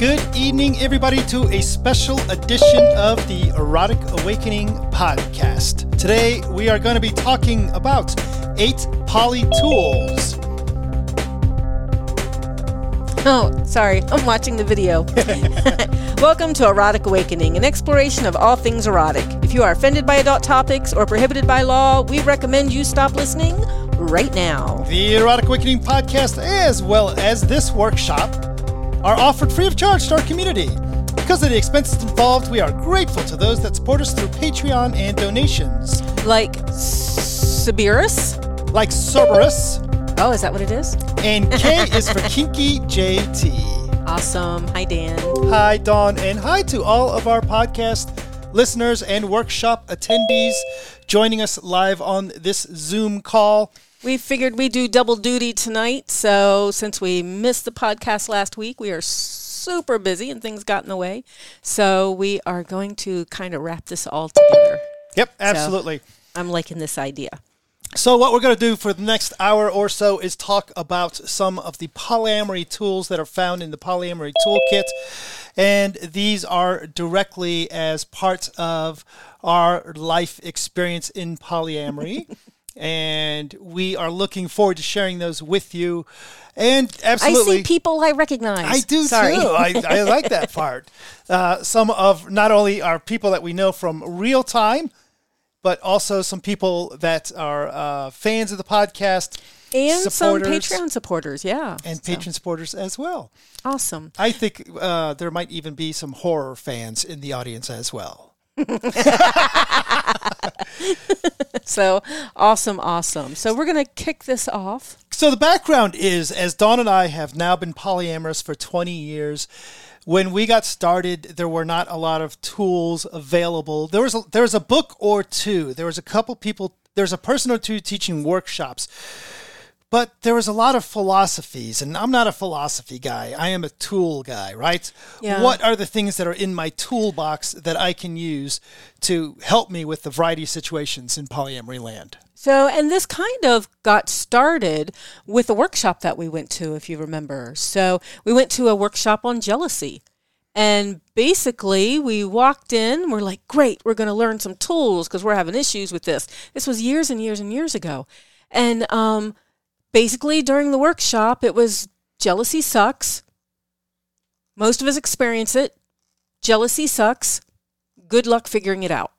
Good evening, everybody, to a special edition of the Erotic Awakening podcast. Today, we are going to be talking about eight poly tools. Oh, sorry, I'm watching the video. Welcome to Erotic Awakening, an exploration of all things erotic. If you are offended by adult topics or prohibited by law, we recommend you stop listening right now. The Erotic Awakening podcast, as well as this workshop, are offered free of charge to our community. Because of the expenses involved, we are grateful to those that support us through Patreon and donations. Like Sabirus? Like Cerberus, Oh, is that what it is? and K is for Kinky JT. Awesome. Hi, Dan. Hi, Dawn, and hi to all of our podcast listeners and workshop attendees joining us live on this Zoom call. We figured we'd do double duty tonight. So, since we missed the podcast last week, we are super busy and things got in the way. So, we are going to kind of wrap this all together. Yep, absolutely. I'm liking this idea. So, what we're going to do for the next hour or so is talk about some of the polyamory tools that are found in the polyamory toolkit. And these are directly as part of our life experience in polyamory. and we are looking forward to sharing those with you. And absolutely. I see people I recognize. I do Sorry. too. I, I like that part. Uh, some of not only are people that we know from real time, but also some people that are uh, fans of the podcast and some Patreon supporters. Yeah. and So, Patreon supporters as well. Awesome. I think uh, there might even be some horror fans in the audience as well. So awesome, awesome. So we're going to kick this off. So the background is, as Dawn and I have now been polyamorous for 20 years. When we got started, there were not a lot of tools available. There was a, there was a book or two. There was a couple people. There's a person or two teaching workshops, but there was a lot of philosophies. And I'm not a philosophy guy. I am a tool guy, right? Yeah. What are the things that are in my toolbox that I can use to help me with the variety of situations in polyamory land? So, and this kind of got started with a workshop that we went to, if you remember. So, we went to a workshop on jealousy. And basically, we walked in, we're like, great, we're going to learn some tools because we're having issues with this. This was years and years and years ago. And um, basically, during the workshop, it was jealousy sucks. Most of us experience it. Jealousy sucks. Good luck figuring it out.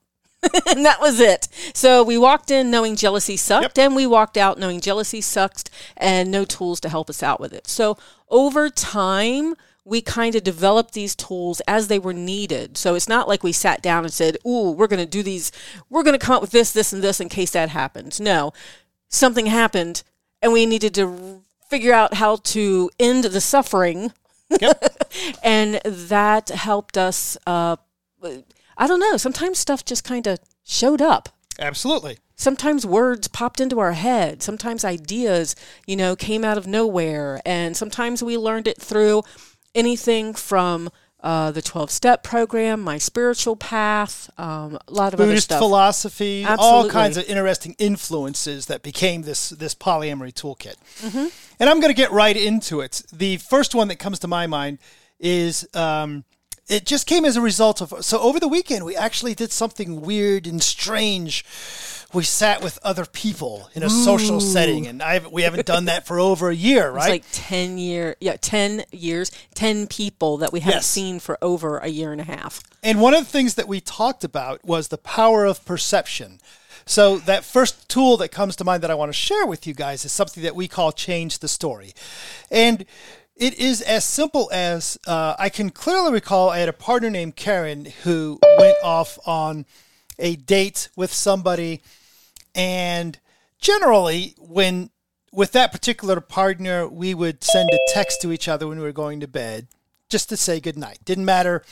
and that was it. So we walked in knowing jealousy sucked, and we walked out knowing jealousy sucked and no tools to help us out with it. So over time, we kind of developed these tools as they were needed. So it's not like we sat down and said, Ooh, we're going to do these, we're going to come up with this, this, and this in case that happens. No, something happened, and we needed to figure out how to end the suffering. And that helped us uh, i don't know sometimes stuff just kind of showed up. Absolutely. sometimes words popped into our head. Sometimes ideas you know came out of nowhere. And sometimes we learned it through anything from uh, the 12 step program my spiritual path um, a lot of other Buddhist stuff philosophy, all kinds of interesting influences that became this this polyamory toolkit. Mm-hmm. And I'm going to get right into it. The first one that comes to my mind is um, it just came as a result of so over the weekend we actually did something weird and strange. We sat with other people in a social setting, and I we haven't done that for over a year, it's right? like 10 year yeah 10 years 10 people that we haven't Yes. seen for over a year and a half And one of the things that we talked about was the power of perception. So, that first tool that comes to mind that I want to share with you guys is something that we call change the story. And it is as simple as uh, I can clearly recall I had a partner named Karen who went off on a date with somebody. And generally, when with that particular partner, we would send a text to each other when we were going to bed just to say goodnight. Didn't matter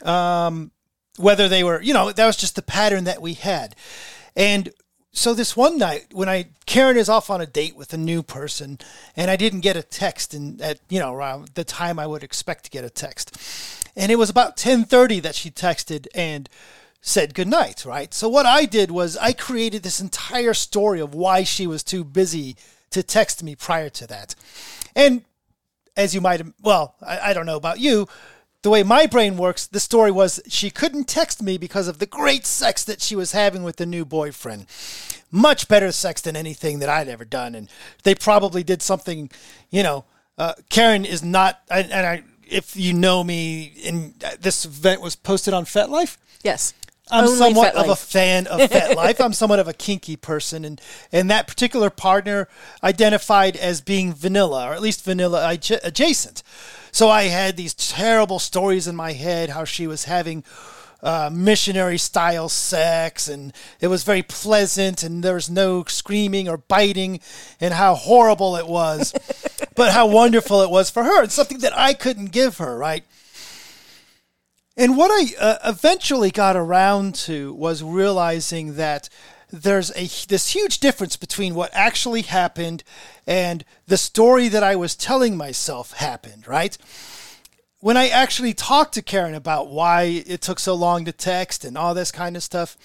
um, whether they were, you know, that was just the pattern that we had. And so this one night when I Karen is off on a date with a new person and I didn't get a text and at you know around the time I would expect to get a text. And it was about 10:30 that she texted and said goodnight, right? So what I did was I created this entire story of why she was too busy to text me prior to that. And as you might, well, I, I don't know about you, the way my brain works, the story was she couldn't text me because of the great sex that she was having with the new boyfriend. Much better sex than anything that I'd ever done. And they probably did something, you know, uh, Karen is not, and I, if you know me, and this event was posted on FetLife. Yes. I'm Only somewhat of a fan of FetLife. I'm somewhat of a kinky person, and and that particular partner identified as being vanilla, or at least vanilla adj- adjacent. So I had these terrible stories in my head how she was having uh, missionary style sex, and it was very pleasant, and there was no screaming or biting, and how horrible it was, but how wonderful it was for her, and something that I couldn't give her, right? And what I uh, eventually got around to was realizing that there's a this huge difference between what actually happened and the story that I was telling myself happened, right? When I actually talked to Karen about why it took so long to text and all this kind of stuff,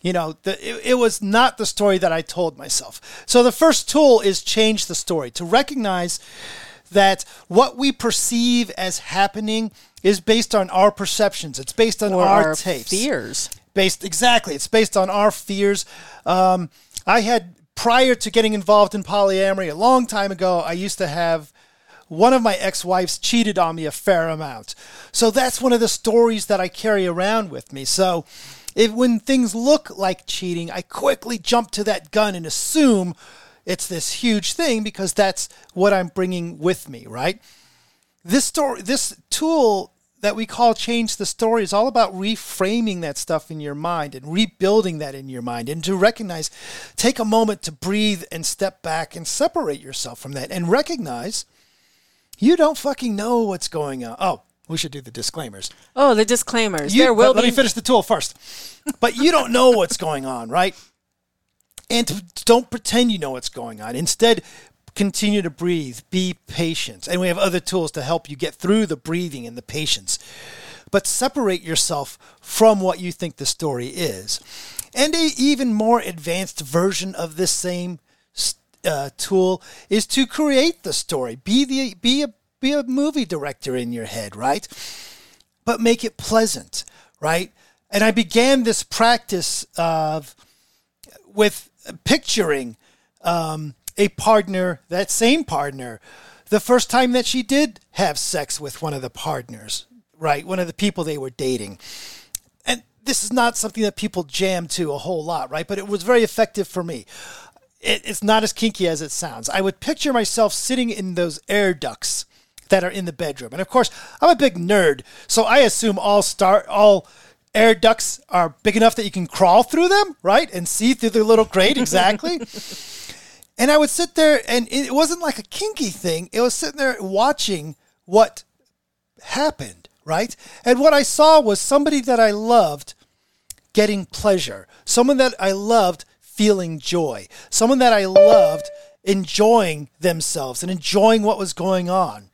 you know, the, it, it was not the story that I told myself. So the first tool is change the story to recognize that what we perceive as happening is based on our perceptions. It's based on our, our tapes. fears. Based exactly. It's based on our fears. Um, I had prior to getting involved in polyamory a long time ago. I used to have one of my ex-wives cheated on me a fair amount. So that's one of the stories that I carry around with me. So if when things look like cheating, I quickly jump to that gun and assume it's this huge thing because that's what I'm bringing with me, right? This story, this tool that we call change the story is all about reframing that stuff in your mind and rebuilding that in your mind and to recognize, take a moment to breathe and step back and separate yourself from that and recognize you don't fucking know what's going on. Oh, we should do the disclaimers. Oh, the disclaimers. You- there will let, me finish the tool first. But you don't know what's going on, right? And to, don't pretend you know what's going on. Instead, continue to breathe, be patient. And we have other tools to help you get through the breathing and the patience. But separate yourself from what you think the story is. And a even more advanced version of this same uh, tool is to create the story. Be the be a be a movie director in your head, right? But make it pleasant, right? And I began this practice of with picturing um, a partner, that same partner, the first time that she did have sex with one of the partners, right? One of the people they were dating. And this is not something that people jam to a whole lot, right? But it was very effective for me. It, it's not as kinky as it sounds. I would picture myself sitting in those air ducts that are in the bedroom. And of course, I'm a big nerd, so I assume all star all air ducts are big enough that you can crawl through them, right? And see through the little grate exactly. and I would sit there and it wasn't like a kinky thing. It was sitting there watching what happened, right? And what I saw was somebody that I loved getting pleasure, someone that I loved feeling joy, someone that I loved enjoying themselves and enjoying what was going on.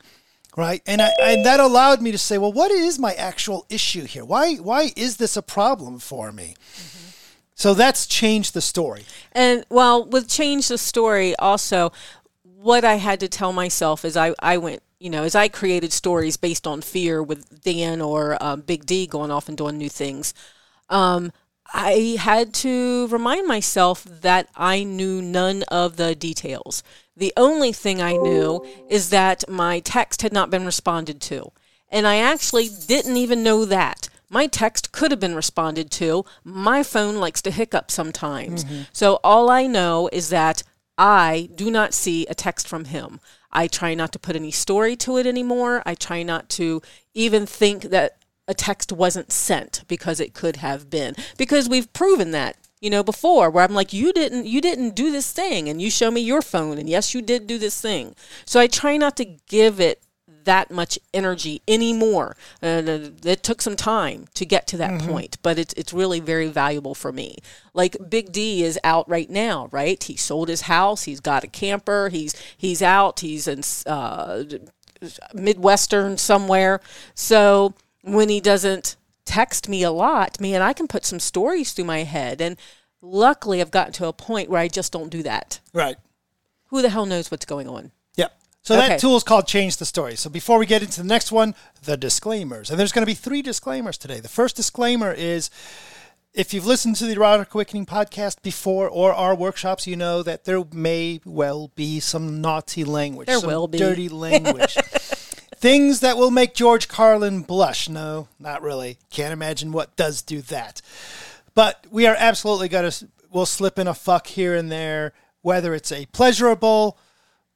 Right. And I, and that allowed me to say, well, what is my actual issue here? Why why is this a problem for me? Mm-hmm. So that's changed the story. And well, with change the story, also, what I had to tell myself is I, I went, you know, as I created stories based on fear with Dan or um, Big D going off and doing new things, um, I had to remind myself that I knew none of the details. The only thing I knew is that my text had not been responded to. And I actually didn't even know that. My text could have been responded to. My phone likes to hiccup sometimes. Mm-hmm. So all I know is that I do not see a text from him. I try not to put any story to it anymore. I try not to even think that a text wasn't sent because it could have been. Because we've proven that you know before where i'm like you didn't you didn't do this thing and you show me your phone and yes you did do this thing so i try not to give it that much energy anymore and uh, it took some time to get to that point but it's it's really very valuable for me like big d is out right now right he sold his house he's got a camper he's he's out he's in uh, midwestern somewhere so when he doesn't text me a lot, man, I can put some stories through my head. And luckily, I've gotten to a point where I just don't do that. Right. Who the hell knows what's going on? So Okay. that tool is called Change the Story. So before we get into the next one, the disclaimers. And there's going to be three disclaimers today. The first disclaimer is if you've listened to the Erotic Awakening podcast before or our workshops, you know that there may well be some naughty language. There some will be. Dirty language. Things that will make George Carlin blush. No, not really. Can't imagine what does do that. But we are absolutely going to, we'll slip in a fuck here and there, whether it's a pleasurable,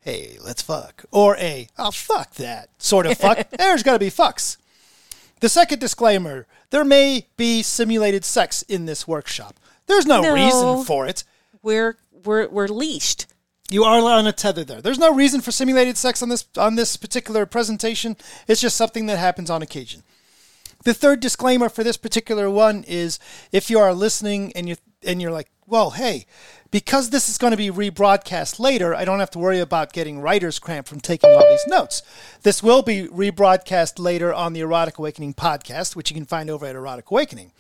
hey, let's fuck, or a, oh, fuck that sort of fuck. There's got to be fucks. The second disclaimer there may be simulated sex in this workshop. There's no, No. reason for it. We're we're we're leashed. You are on a tether there. There's no reason for simulated sex on this on this particular presentation. It's just something that happens on occasion. The third disclaimer for this particular one is if you are listening and you're and you're like, well, hey, because this is going to be rebroadcast later, I don't have to worry about getting writer's cramp from taking all these notes. This will be rebroadcast later on the Erotic Awakening podcast, which you can find over at Erotic Awakening.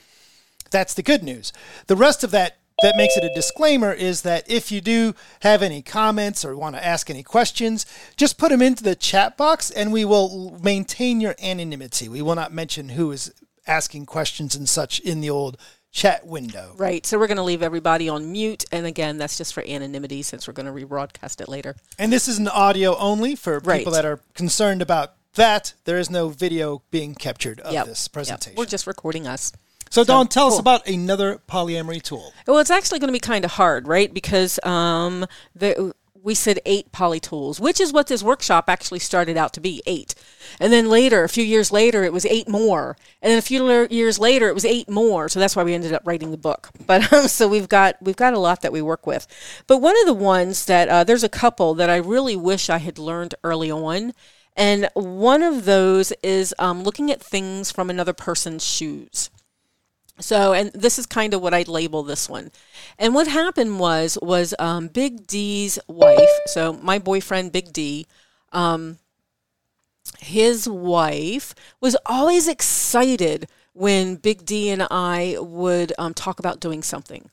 That's the good news. The rest of that that makes it a disclaimer is that if you do have any comments or want to ask any questions, just put them into the chat box and we will maintain your anonymity. We will not mention who is asking questions and such in the old chat window. Right. So we're going to leave everybody on mute. And again, that's just for anonymity since we're going to rebroadcast it later. And this is an audio only for Right. people that are concerned about that. There is no video being captured of Yep. this Yep. presentation. We're just recording us. so, Dawn, tell us about another polyamory tool. Well, it's actually going to be kind of hard, right? Because um, the, we said eight poly tools, which is what this workshop actually started out to be eight. And then later, a few years later, it was eight more. And then a few years later, it was eight more. So that's why we ended up writing the book. But um, so we've got we've got a lot that we work with. But one of the ones that uh, there's a couple that I really wish I had learned early on. And one of those is um, looking at things from another person's shoes. So, and this is kind of what I'd label this one. And what happened was, was um, Big D's wife. So my boyfriend, Big D, um, his wife was always excited when Big D and I would um, talk about doing something.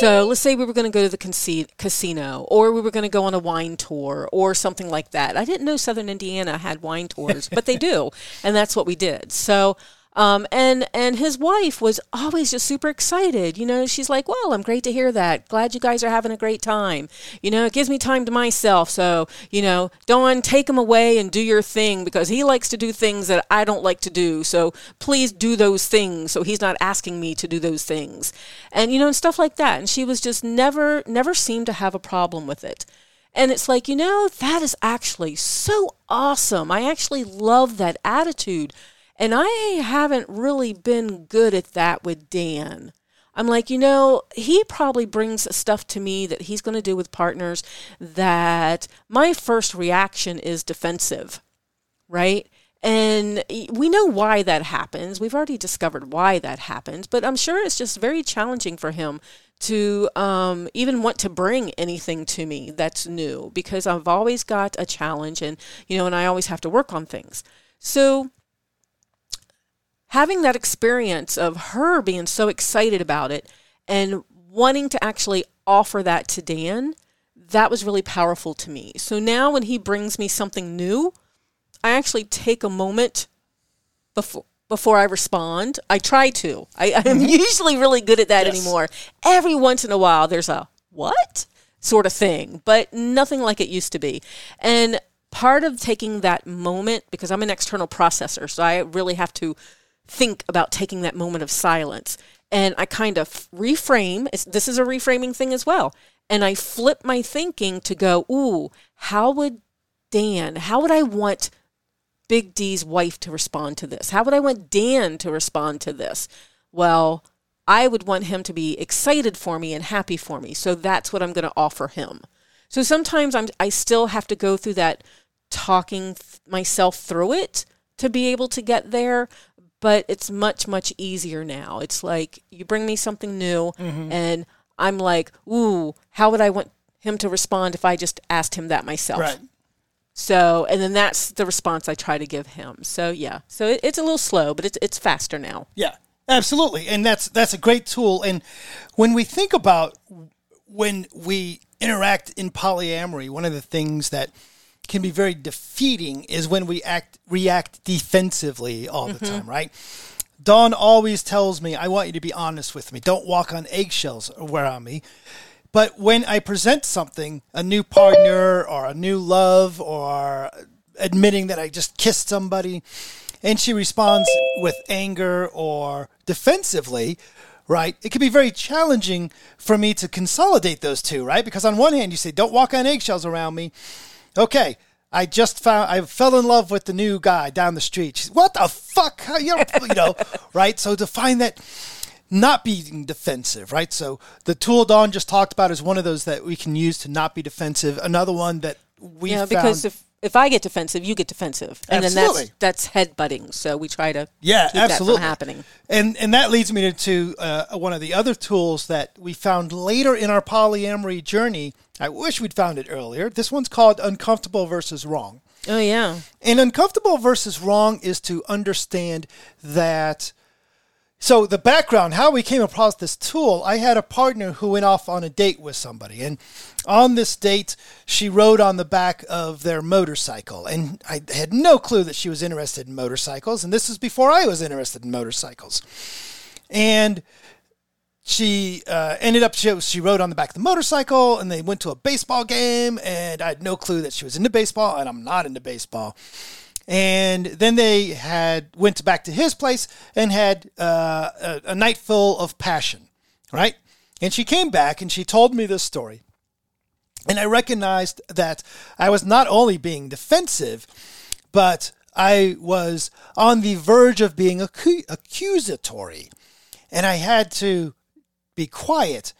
So let's say we were going to go to the casi- casino or we were going to go on a wine tour or something like that. I didn't know Southern Indiana had wine tours, but they do. And that's what we did. So, um, and and his wife was always just super excited. You know, she's like, "Well, I'm great to hear that. Glad you guys are having a great time. You know, it gives me time to myself. So, you know, Dawn, take him away and do your thing because he likes to do things that I don't like to do. So please do those things. So he's not asking me to do those things, and you know, and stuff like that. And she was just never, never seemed to have a problem with it. And it's like, you know, that is actually so awesome. I actually love that attitude. And I haven't really been good at that with Dan. I'm like, you know, he probably brings stuff to me that he's going to do with partners that my first reaction is defensive, right? And we know why that happens. We've already discovered why that happens, but I'm sure it's just very challenging for him to um, even want to bring anything to me that's new because I've always got a challenge and, you know, and I always have to work on things. So, having that experience of her being so excited about it and wanting to actually offer that to Dan, that was really powerful to me. So now when he brings me something new, I actually take a moment before before I respond. I try to. I, I'm mm-hmm. usually really good at that Yes. anymore. Every once in a while there's a what? sort of thing, but nothing like it used to be. And part of taking that moment, because I'm an external processor, so I really have to think about taking that moment of silence. And I kind of reframe. This is a reframing thing as well. And I flip my thinking to go, ooh, how would Dan, how would I want Big D's wife to respond to this? How would I want Dan to respond to this? Well, I would want him to be excited for me and happy for me. So that's what I'm going to offer him. So sometimes I'm I still have to go through that talking th- myself through it to be able to get there, but it's much much easier now. It's like you bring me something new mm-hmm. and I'm like, "Ooh, how would I want him to respond if I just asked him that myself?" Right. So, and then that's the response I try to give him. So, yeah. So it, it's a little slow, but it's it's faster now. Yeah, absolutely, and that's that's a great tool. And when we think about when we interact in polyamory, one of the things that can be very defeating is when we act react defensively all the mm-hmm. time, right? Dawn always tells me, I want you to be honest with me. Don't walk on eggshells around me. But when I present something, a new partner or a new love or admitting that I just kissed somebody, and she responds with anger or defensively, right? It can be very challenging for me to consolidate those two, right? Because on one hand, you say, don't walk on eggshells around me. Okay. I just found I fell in love with the new guy down the street. She's what the fuck? How, you, know, right? So to find that not being defensive, right? So the tool Dawn just talked about is one of those that we can use to not be defensive. Another one that we Yeah, found, because if if I get defensive, you get defensive, and Absolutely. then that's that's headbutting. So we try to yeah, keep absolutely that from happening. And and that leads me to uh, one of the other tools that we found later in our polyamory journey. I wish we'd found it earlier. This one's called uncomfortable versus wrong. Oh yeah, And uncomfortable versus wrong is to understand that. So, the background, how we came across this tool, I had a partner who went off on a date with somebody. And on this date, she rode on the back of their motorcycle. And I had no clue that she was interested in motorcycles. And this is before I was interested in motorcycles. And she uh, ended up she, she rode on the back of the motorcycle and they went to a baseball game and i had no clue that she was into baseball and i'm not into baseball. And then they had went back to his place and had uh, a, a night full of passion right? And she came back and she told me this story. And i recognized that i was not only being defensive but i was on the verge of being accu- accusatory. And i had to be quiet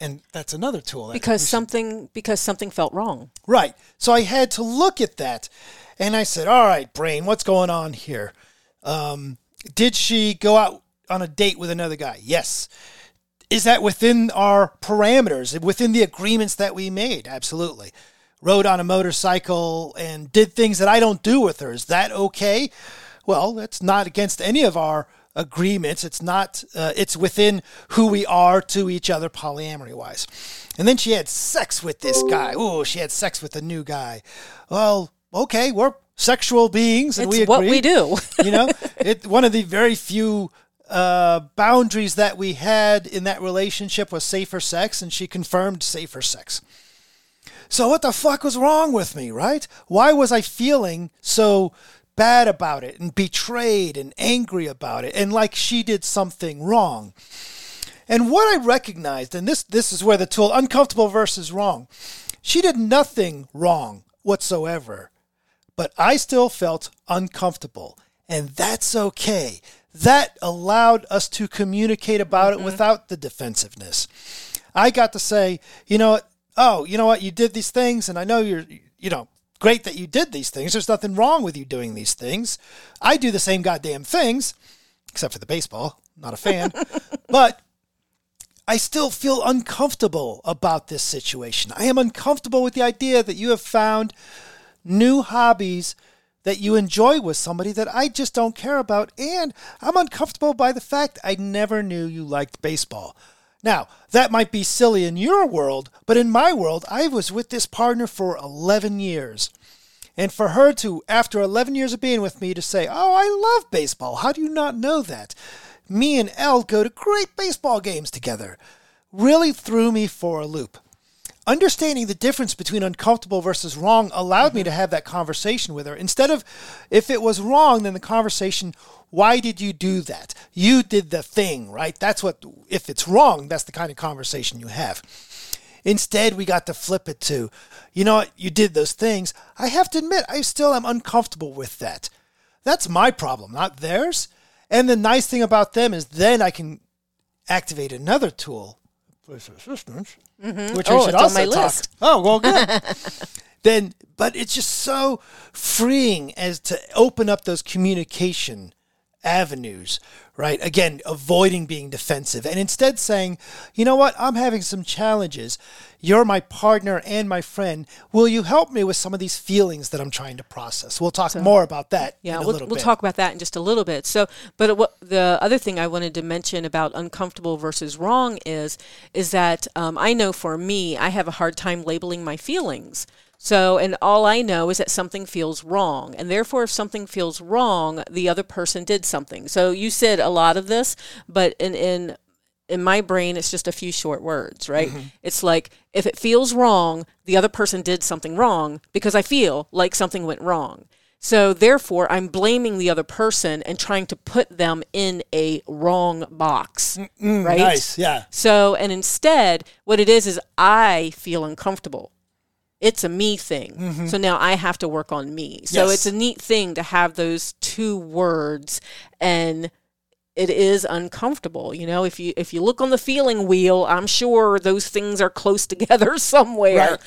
and that's another tool that because should- something because something felt wrong. right. So i had to look at that and i said all right brain what's going on here? Um, did she go out on a date with another guy? Yes. Is that within our parameters within the agreements that we made? Absolutely. Rode on a motorcycle and did things that i don't do with her. Is that okay? Well that's not against any of our agreements. It's not uh, it's within who we are to each other polyamory wise and then she had sex with this guy. Oh she had sex with a new guy. Well okay we're sexual beings and It's we what we do. you know it one of the very few uh, boundaries that we had in that relationship was safer sex and she confirmed safer sex. So what the fuck was wrong with me right? Why was i feeling so bad about it and betrayed and angry about it and like she did something wrong and what i recognized and this this is where the tool uncomfortable versus wrong she did nothing wrong whatsoever but I still felt uncomfortable. And that's okay. That allowed us to communicate about it mm-hmm. without the defensiveness. I got to say, you know? Oh, you know what? You did these things, and I know you're, you know, great that you did these things. There's nothing wrong with you doing these things. I do the same goddamn things, except for the baseball. Not a fan. but I still feel uncomfortable about this situation. I am uncomfortable with the idea that you have found new hobbies that you enjoy with somebody that I just don't care about. And I'm uncomfortable by the fact I never knew you liked baseball. Now, that might be silly in your world, but in my world, I was with this partner for 11 years. And for her to, after 11 years of being with me, to say, Oh, I love baseball. How do you not know that? Me and Elle go to great baseball games together. Really threw me for a loop understanding the difference between uncomfortable versus wrong allowed me mm-hmm. to have that conversation with her. Instead of if it was wrong, then the conversation, why did you do that? You did the thing, right? That's what, if it's wrong, that's the kind of conversation you have. Instead, we got to flip it to, you know what, you did those things. I have to admit, I still am uncomfortable with that. That's my problem, not theirs. And the nice thing about them is then I can activate another tool, voice assistance, mm-hmm. which Oh, we should also my talk. list. Oh, well, good. then, but it's just so freeing as to open up those communication avenues, right? Again, avoiding being defensive and instead saying, you know what, I'm having some challenges. You're my partner and my friend. Will you help me with some of these feelings that I'm trying to process? We'll talk more about that Yeah, we'll, we'll talk about that in just a little bit. So, but what the other thing I wanted to mention about uncomfortable versus wrong is, is that um, I know for me, I have a hard time labeling my feelings. So, and all I know is that something feels wrong. And therefore, if something feels wrong, the other person did something. So you said a lot of this, but in, in, in my brain, it's just a few short words, right? Mm-hmm. It's like, if it feels wrong, the other person did something wrong because I feel like something went wrong. So therefore, I'm blaming the other person and trying to put them in a wrong box, Mm-mm, right? Nice, yeah. So, and instead, what it is is I feel uncomfortable. It's a me thing. Mm-hmm. So now I have to work on me. So yes. it's a neat thing to have those two words and it is uncomfortable you know if you if you look on the feeling wheel i'm sure those things are close together somewhere right.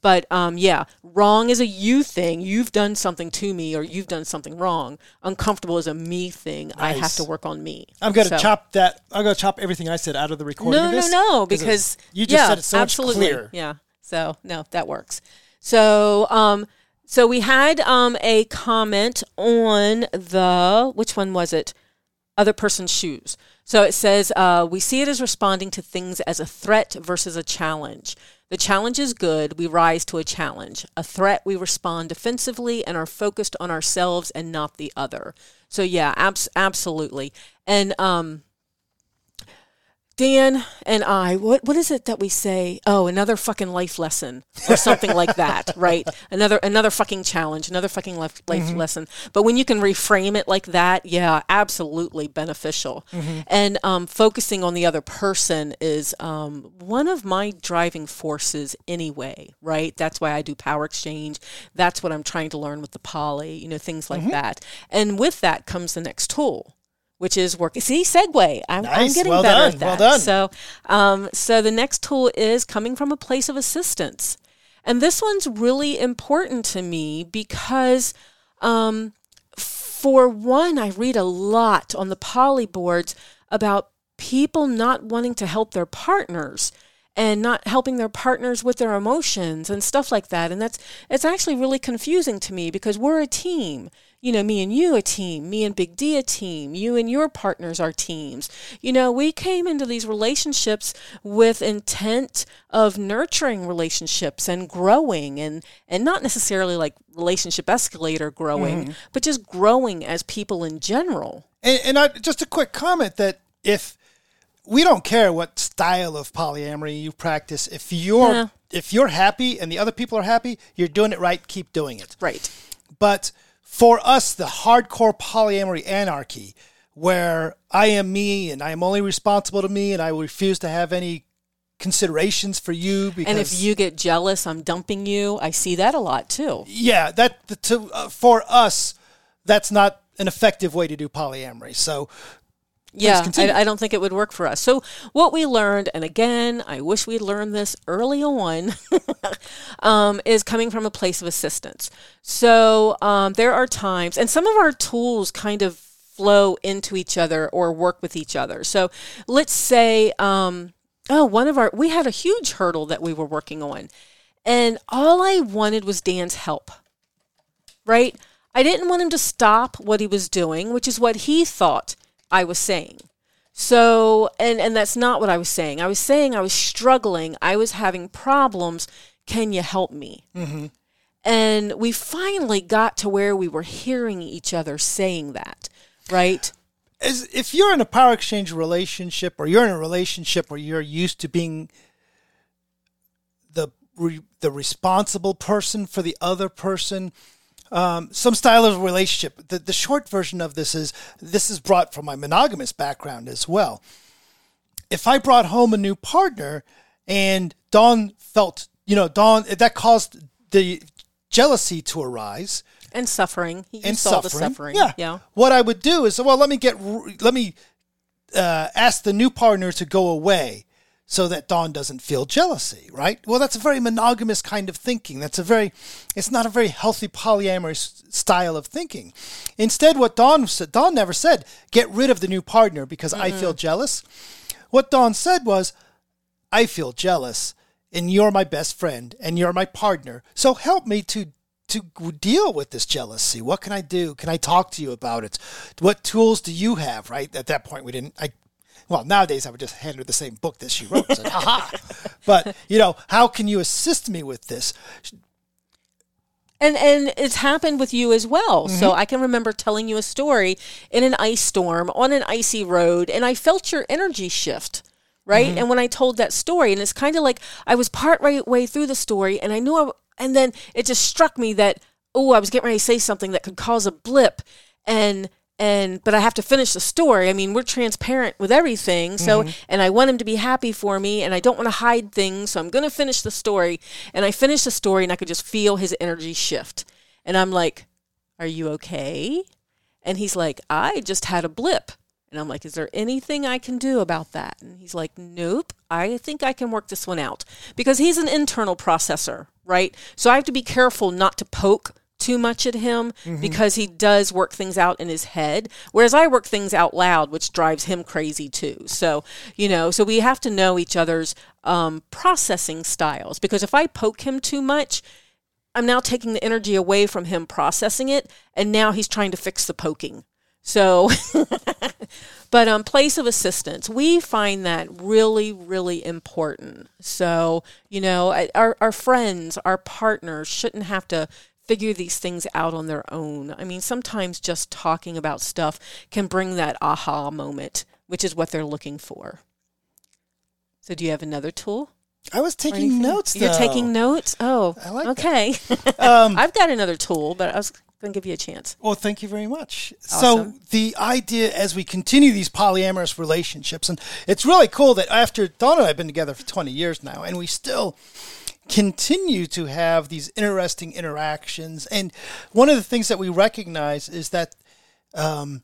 but um, yeah wrong is a you thing you've done something to me or you've done something wrong uncomfortable is a me thing nice. i have to work on me i'm to so. chop that i'm going to chop everything i said out of the recording no no no because you just yeah, said it so absolutely. much clearer yeah so no that works so um so we had um, a comment on the which one was it other person's shoes. So it says, uh, we see it as responding to things as a threat versus a challenge. The challenge is good. We rise to a challenge. A threat, we respond defensively and are focused on ourselves and not the other. So, yeah, abs- absolutely. And um, Dan and I, what what is it that we say? Oh, another fucking life lesson or something like that, right? Another another fucking challenge, another fucking life, life mm-hmm. lesson. But when you can reframe it like that, yeah, absolutely beneficial. Mm-hmm. And um, focusing on the other person is um, one of my driving forces anyway, right? That's why I do power exchange. That's what I'm trying to learn with the poly, you know, things like mm-hmm. that. And with that comes the next tool which is working. See, segue. I'm, nice. I'm getting well better done. at that. Well done. So, um, so the next tool is coming from a place of assistance, and this one's really important to me because, um, for one, I read a lot on the poly boards about people not wanting to help their partners and not helping their partners with their emotions and stuff like that and that's it's actually really confusing to me because we're a team you know, me and you a team, me and Big D a team, you and your partners are teams. You know, we came into these relationships with intent of nurturing relationships and growing and and not necessarily like relationship escalator growing, mm-hmm. but just growing as people in general. And, and I, just a quick comment that if we don't care what style of polyamory you practice, if you're yeah. if you're happy and the other people are happy, you're doing it right. Keep doing it. Right. But for us, the hardcore polyamory anarchy, where I am me and I am only responsible to me and I refuse to have any considerations for you because and if you get jealous i'm dumping you. I see that a lot too. Yeah that to uh, for us that's not an effective way to do polyamory. So yeah, I, I, don't think it would work for us. So, what we learned, and again, I wish we'd learned this early on, um, is coming from a place of assistance. So, um, there are times, and some of our tools kind of flow into each other or work with each other. So, let's say, um, oh, one of our, we had a huge hurdle that we were working on, and all I wanted was Dan's help, right? I didn't want him to stop what he was doing, which is what he thought I was saying. So, and and that's not what I was saying. I was saying I was struggling. I was having problems. Can you help me? Mm-hmm. And we finally got to where we were hearing each other saying that, right? As if you're in a power exchange relationship, or you're in a relationship where you're used to being the the responsible person for the other person, um, some style of relationship. The, the short version of this is this is brought from my monogamous background as well. If I brought home a new partner and Dawn felt, you know, Dawn, that caused the jealousy to arise and suffering. You and saw suffering. the suffering. Yeah. yeah. What I would do is, well, let me get, let me uh, ask the new partner to go away so that Dawn doesn't feel jealousy, right? Well, that's a very monogamous kind of thinking. That's a very, it's not a very healthy polyamorous style of thinking. Instead, what Dawn said, Dawn never said, get rid of the new partner because mm-hmm. I feel jealous. What Dawn said was, I feel jealous and you're my best friend and you're my partner. So help me to to deal with this jealousy. What can I do? Can I talk to you about it? What tools do you have? Right at that point, we didn't. I well, nowadays I would just hand her the same book that she wrote. Said, Haha. But, you know, how can you assist me with this? And and it's happened with you as well. Mm-hmm. So I can remember telling you a story in an ice storm on an icy road and I felt your energy shift. Right? Mm-hmm. And when I told that story and it's kind of like I was part right way through the story and I knew I, and then it just struck me that oh, I was getting ready to say something that could cause a blip and and but I have to finish the story. I mean, we're transparent with everything. So mm-hmm. and I want him to be happy for me and I don't want to hide things. So I'm going to finish the story. And I finished the story and I could just feel his energy shift. And I'm like, "Are you okay?" And he's like, "I just had a blip." And I'm like, "Is there anything I can do about that?" And he's like, "Nope. I think I can work this one out." Because he's an internal processor, right? So I have to be careful not to poke too much at him because he does work things out in his head whereas I work things out loud which drives him crazy too. So, you know, so we have to know each other's um, processing styles because if I poke him too much, I'm now taking the energy away from him processing it and now he's trying to fix the poking. So but um place of assistance we find that really really important so you know our, our friends our partners shouldn't have to figure these things out on their own. I mean sometimes just talking about stuff can bring that aha moment which is what they're looking for. So do you have another tool? I was taking notes. you're taking notes? Oh I like okay. Um, i've got another tool but i was going to give you a chance. Well, thank you very much. Awesome. So the idea as we continue these polyamorous relationships, and it's really cool that after Dawn and I have been together for 20 years now, and we still continue to have these interesting interactions. And one of the things that we recognize is that um,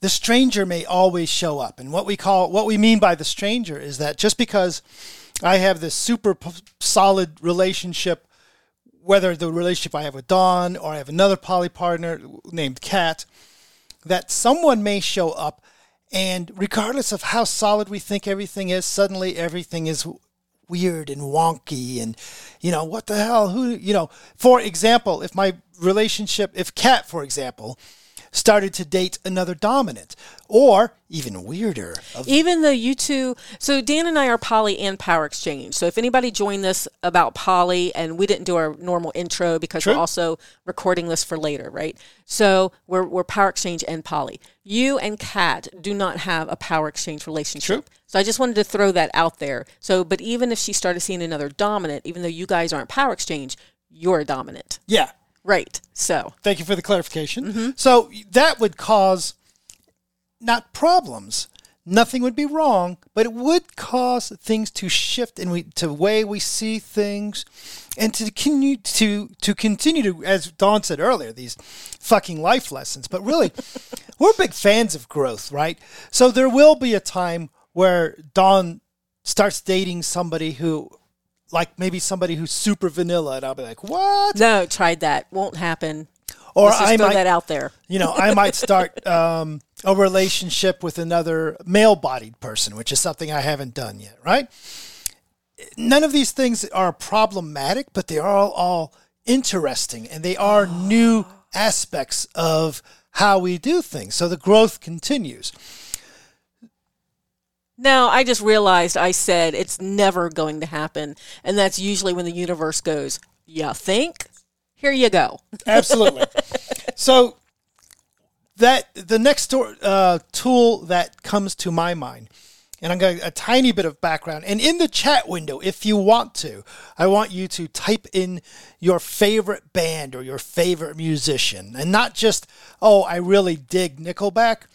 the stranger may always show up. And what we call, what we mean by the stranger is that just because I have this super solid relationship whether the relationship I have with Dawn or I have another poly partner named Kat, that someone may show up and regardless of how solid we think everything is, suddenly everything is weird and wonky and you know what the hell who you know for example if my relationship if Kat for example started to date another dominant or even weirder of even though you two so dan and i are poly and power exchange. So if anybody joined this about poly and we didn't do our normal intro because True. we're also recording this for later right? So we're, we're power exchange and poly you and kat do not have a power exchange relationship. True. so i just wanted to throw that out there. So but even if she started seeing another dominant even though you guys aren't power exchange you're a dominant. Yeah right so Thank you for the clarification. Mm-hmm. So that would cause not problems. Nothing would be wrong, but it would cause things to shift in we to the way we see things, and to continue to to continue to, as Dawn said earlier, these fucking life lessons. But really, we're big fans of growth, right? So there will be a time where Dawn starts dating somebody who, like maybe somebody who's super vanilla, and I'll be like, what? no tried that won't happen Or I throw might that out there you know, I might start um, a relationship with another male bodied person, which is something I haven't done yet, right? None of these things are problematic, but they are all, all interesting and they are new aspects of how we do things. So the growth continues. No, I just realized I said it's never going to happen. And that's usually when the universe goes, You think? Here you go. Absolutely. so that the next tor- uh, tool that comes to my mind, and I'm going to a tiny bit of background, and in the chat window, if you want to, I want you to type in your favorite band or your favorite musician, and not just oh I really dig Nickelback,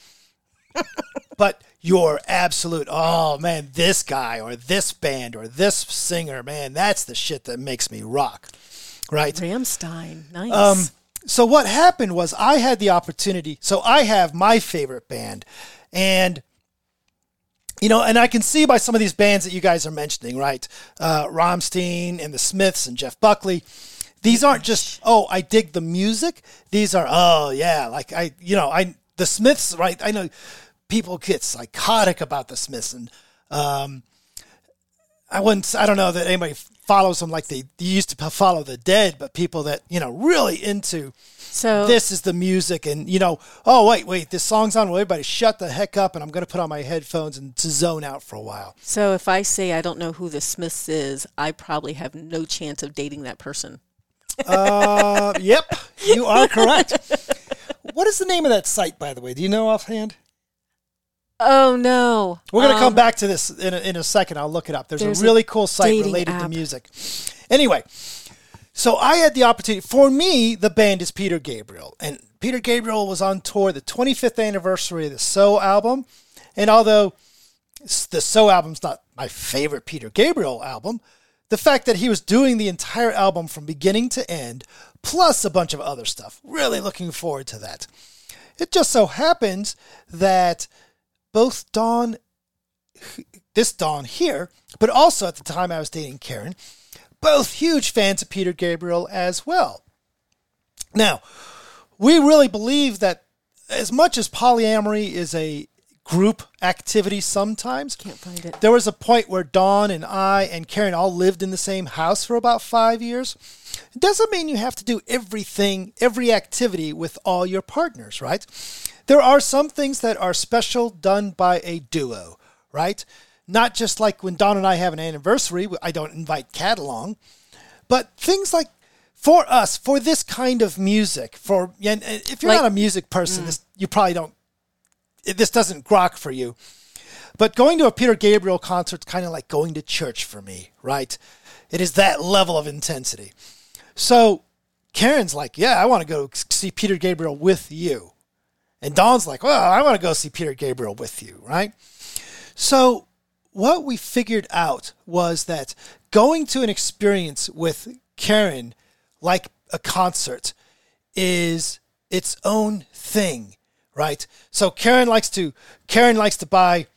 but your absolute oh man this guy or this band or this singer man that's the shit that makes me rock, right? Rammstein. Nice. Um, so what happened was I had the opportunity. So I have my favorite band, and you know, and I can see by some of these bands that you guys are mentioning, right? Uh, Rammstein and the Smiths and Jeff Buckley. These aren't just oh I dig the music. These are oh yeah like I you know I the Smiths right I know people get psychotic about the Smiths and um, I wouldn't. I don't know that anybody follows them like they, they used to follow the dead, but people that you know really into so this is the music, and you know, oh wait, wait, this song's on. Well, everybody, shut the heck up, and I'm going to put on my headphones and to zone out for a while. so if I say I don't know who the Smiths is, I probably have no chance of dating that person. Uh, yep, you are correct. what is the name of that site, by the way? Do you know offhand? Oh no. We're going to come Um, back to this in a, in a second. I'll look it up. There's, There's a a really cool site related to music. Anyway, so I had the opportunity. For me, the band is Peter Gabriel, and Peter Gabriel was on tour the 25th anniversary of the So album. And although the So album's not my favorite Peter Gabriel album, the fact that he was doing the entire album from beginning to end, plus a bunch of other stuff, really looking forward to that. It just so happens that both Dawn, this Dawn here, but also at the time I was dating Karen, both huge fans of Peter Gabriel as well. Now, we really believe that as much as polyamory is a group activity sometimes, Can't find it. there was a point where Dawn and I and Karen all lived in the same house for about five years. It doesn't mean you have to do everything, every activity with all your partners, right? There are some things that are special done by a duo, right? Not just like when Dawn and I have an anniversary, I don't invite Kat along, but things like for us, for this kind of music, for and if you're Like- not a music person, mm. this, you probably don't. This doesn't grok for you. But going to a Peter Gabriel concert is kind of like going to church for me, right? It is that level of intensity. So Karen's like, yeah, I want to go see Peter Gabriel with you. And Dawn's like, well, I want to go see Peter Gabriel with you, right? So what we figured out was that going to an experience with Karen, like a concert, is its own thing, right? So Karen likes to Karen likes to buy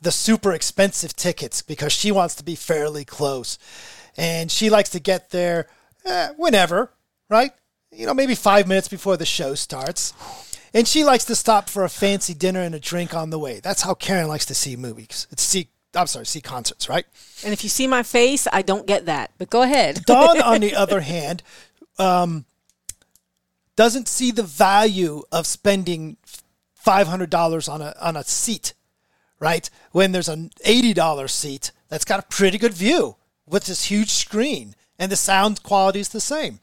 the super expensive tickets because she wants to be fairly close, and she likes to get there eh, whenever, right? You know, maybe five minutes before the show starts. And she likes to stop for a fancy dinner and a drink on the way. That's how Karen likes to see movies. It's see, I'm sorry, see concerts, right? And if you see my face, I don't get that. But go ahead. Dawn, on the other hand, um, doesn't see the value of spending five hundred dollars on a on a seat, right? When there's an eighty dollar seat that's got a pretty good view with this huge screen and the sound quality is the same.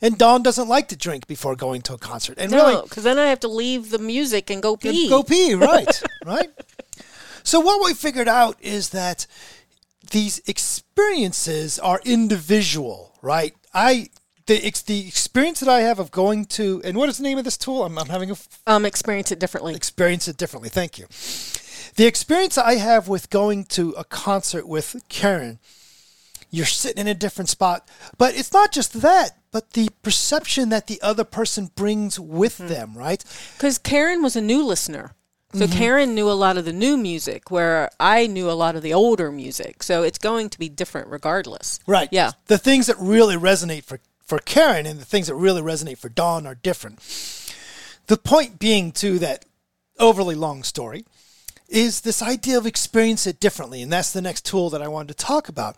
And Dawn doesn't like to drink before going to a concert. And really, No, because then I have to leave the music and go pee. Go pee, right, right. So what we figured out is that these experiences are individual, right? I the ex, the experience that I have of going to and what is the name of this tool? I'm, I'm having a f- um, experience it differently. experience it differently. Thank you. The experience I have with going to a concert with Karen, you're sitting in a different spot, but it's not just that, but the perception that the other person brings with them, right? Because Karen was a new listener. So Mm-hmm. Karen knew a lot of the new music, where I knew a lot of the older music. So it's going to be different regardless. Right. Yeah. The things that really resonate for, for Karen and the things that really resonate for Dawn are different. The point being, too, that overly long story is this idea of experience it differently. And that's the next tool that I wanted to talk about.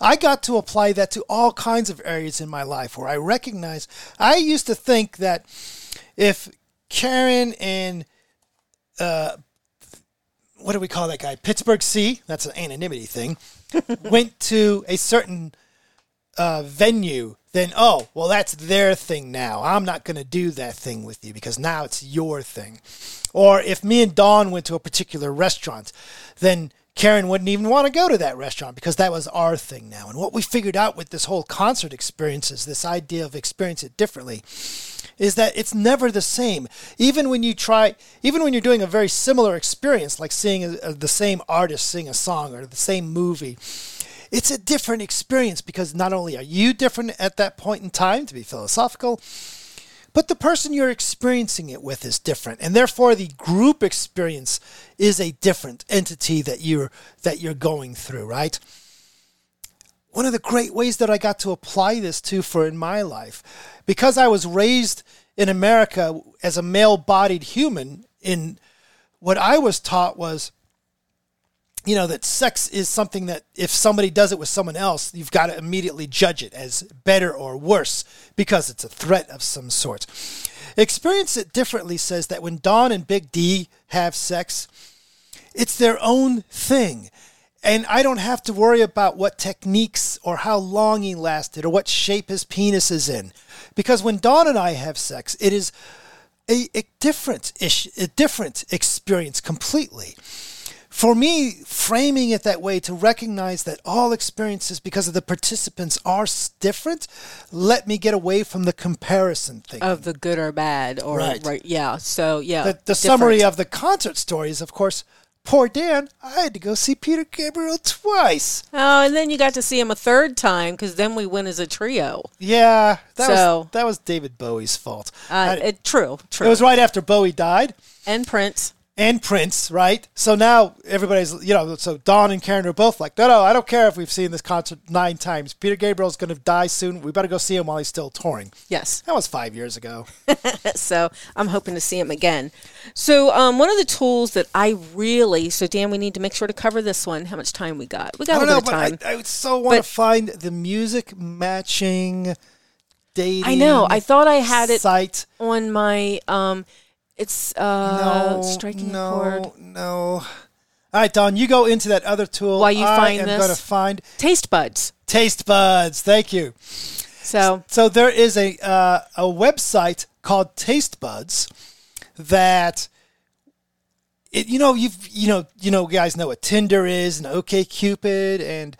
I got to apply that to all kinds of areas in my life where I recognize I used to think that if Karen and uh, what do we call that guy? Pittsburgh C. That's an anonymity thing. went to a certain uh, venue, then oh well, that's their thing now. I'm not going to do that thing with you because now it's your thing. Or if me and Dawn went to a particular restaurant, then Karen wouldn't even want to go to that restaurant because that was our thing now. And what we figured out with this whole concert experience is this idea of experience it differently is that it's never the same. Even when you try, even when you're doing a very similar experience, like seeing a, a- the same artist sing a song or the same movie, it's a different experience because not only are you different at that point in time, to be philosophical, but the person you're experiencing it with is different. And therefore the group experience is a different entity that you're that you're going through right? One of the great ways that I got to apply this to for in my life because I was raised in America as a male-bodied human in what I was taught was you know that sex is something that if somebody does it with someone else you've got to immediately judge it as better or worse because it's a threat of some sort experience it differently says that when Dawn and big d have sex it's their own thing And I Dawn't have to worry about what techniques or how long he lasted or what shape his penis is in. Because when don and I have sex, it is a, a different ish, a different experience completely. For me, framing it that way to recognize that all experiences, because of the participants, are different, let me get away from the comparison thing. Of the good or bad, or Right. right, yeah. So yeah, the, the summary of the concert story is, of course, poor Dan. I had to go see Peter Gabriel twice. Oh, and then you got to see him a third time because then we went as a trio. Yeah, that So- was that was David Bowie's fault. Uh, I- it, true, true. it was right after Bowie died. and Prince. And Prince, right? So now everybody's, you know, so Dawn and Karen are both like, no, no, I don't care if we've seen this concert nine times. Peter Gabriel's going to die soon. We better go see him while he's still touring. Yes. That was five years ago. so I'm hoping to see him again. So um, one of the tools that I really so Dan, we need to make sure to cover this one. How much time we got? We I got don't a know, time. I, I would so want to find the music matching dating. I, know. I thought I had it site. on my. Um, it's uh, No, striking a no, chord. no. All right, Dawn, you go into that other tool. While you I find am this. going to find Taste buds. Taste Buds. Thank you. So So there is a uh, a website called Taste Buds that it, you know you've you know you know guys know what Tinder is and OK Cupid and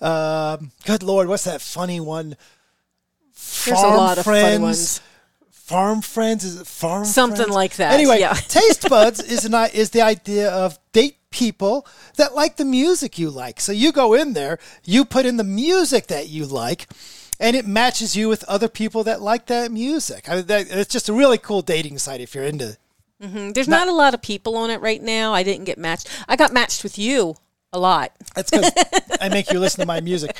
um, good lord what's that funny one? there's a lot of funny ones. Farm friends is it farm Something Friends? like that, Anyway, yeah. Taste Buds is an is the idea of date people that like the music you like. So you go in there, you put in the music that you like, and it matches you with other people that like that music. I mean, that, it's just a really cool dating site if you're into. Mm-hmm. There's not a lot of people on it right now. I didn't get matched. I got matched with you a lot. That's because I make you listen to my music.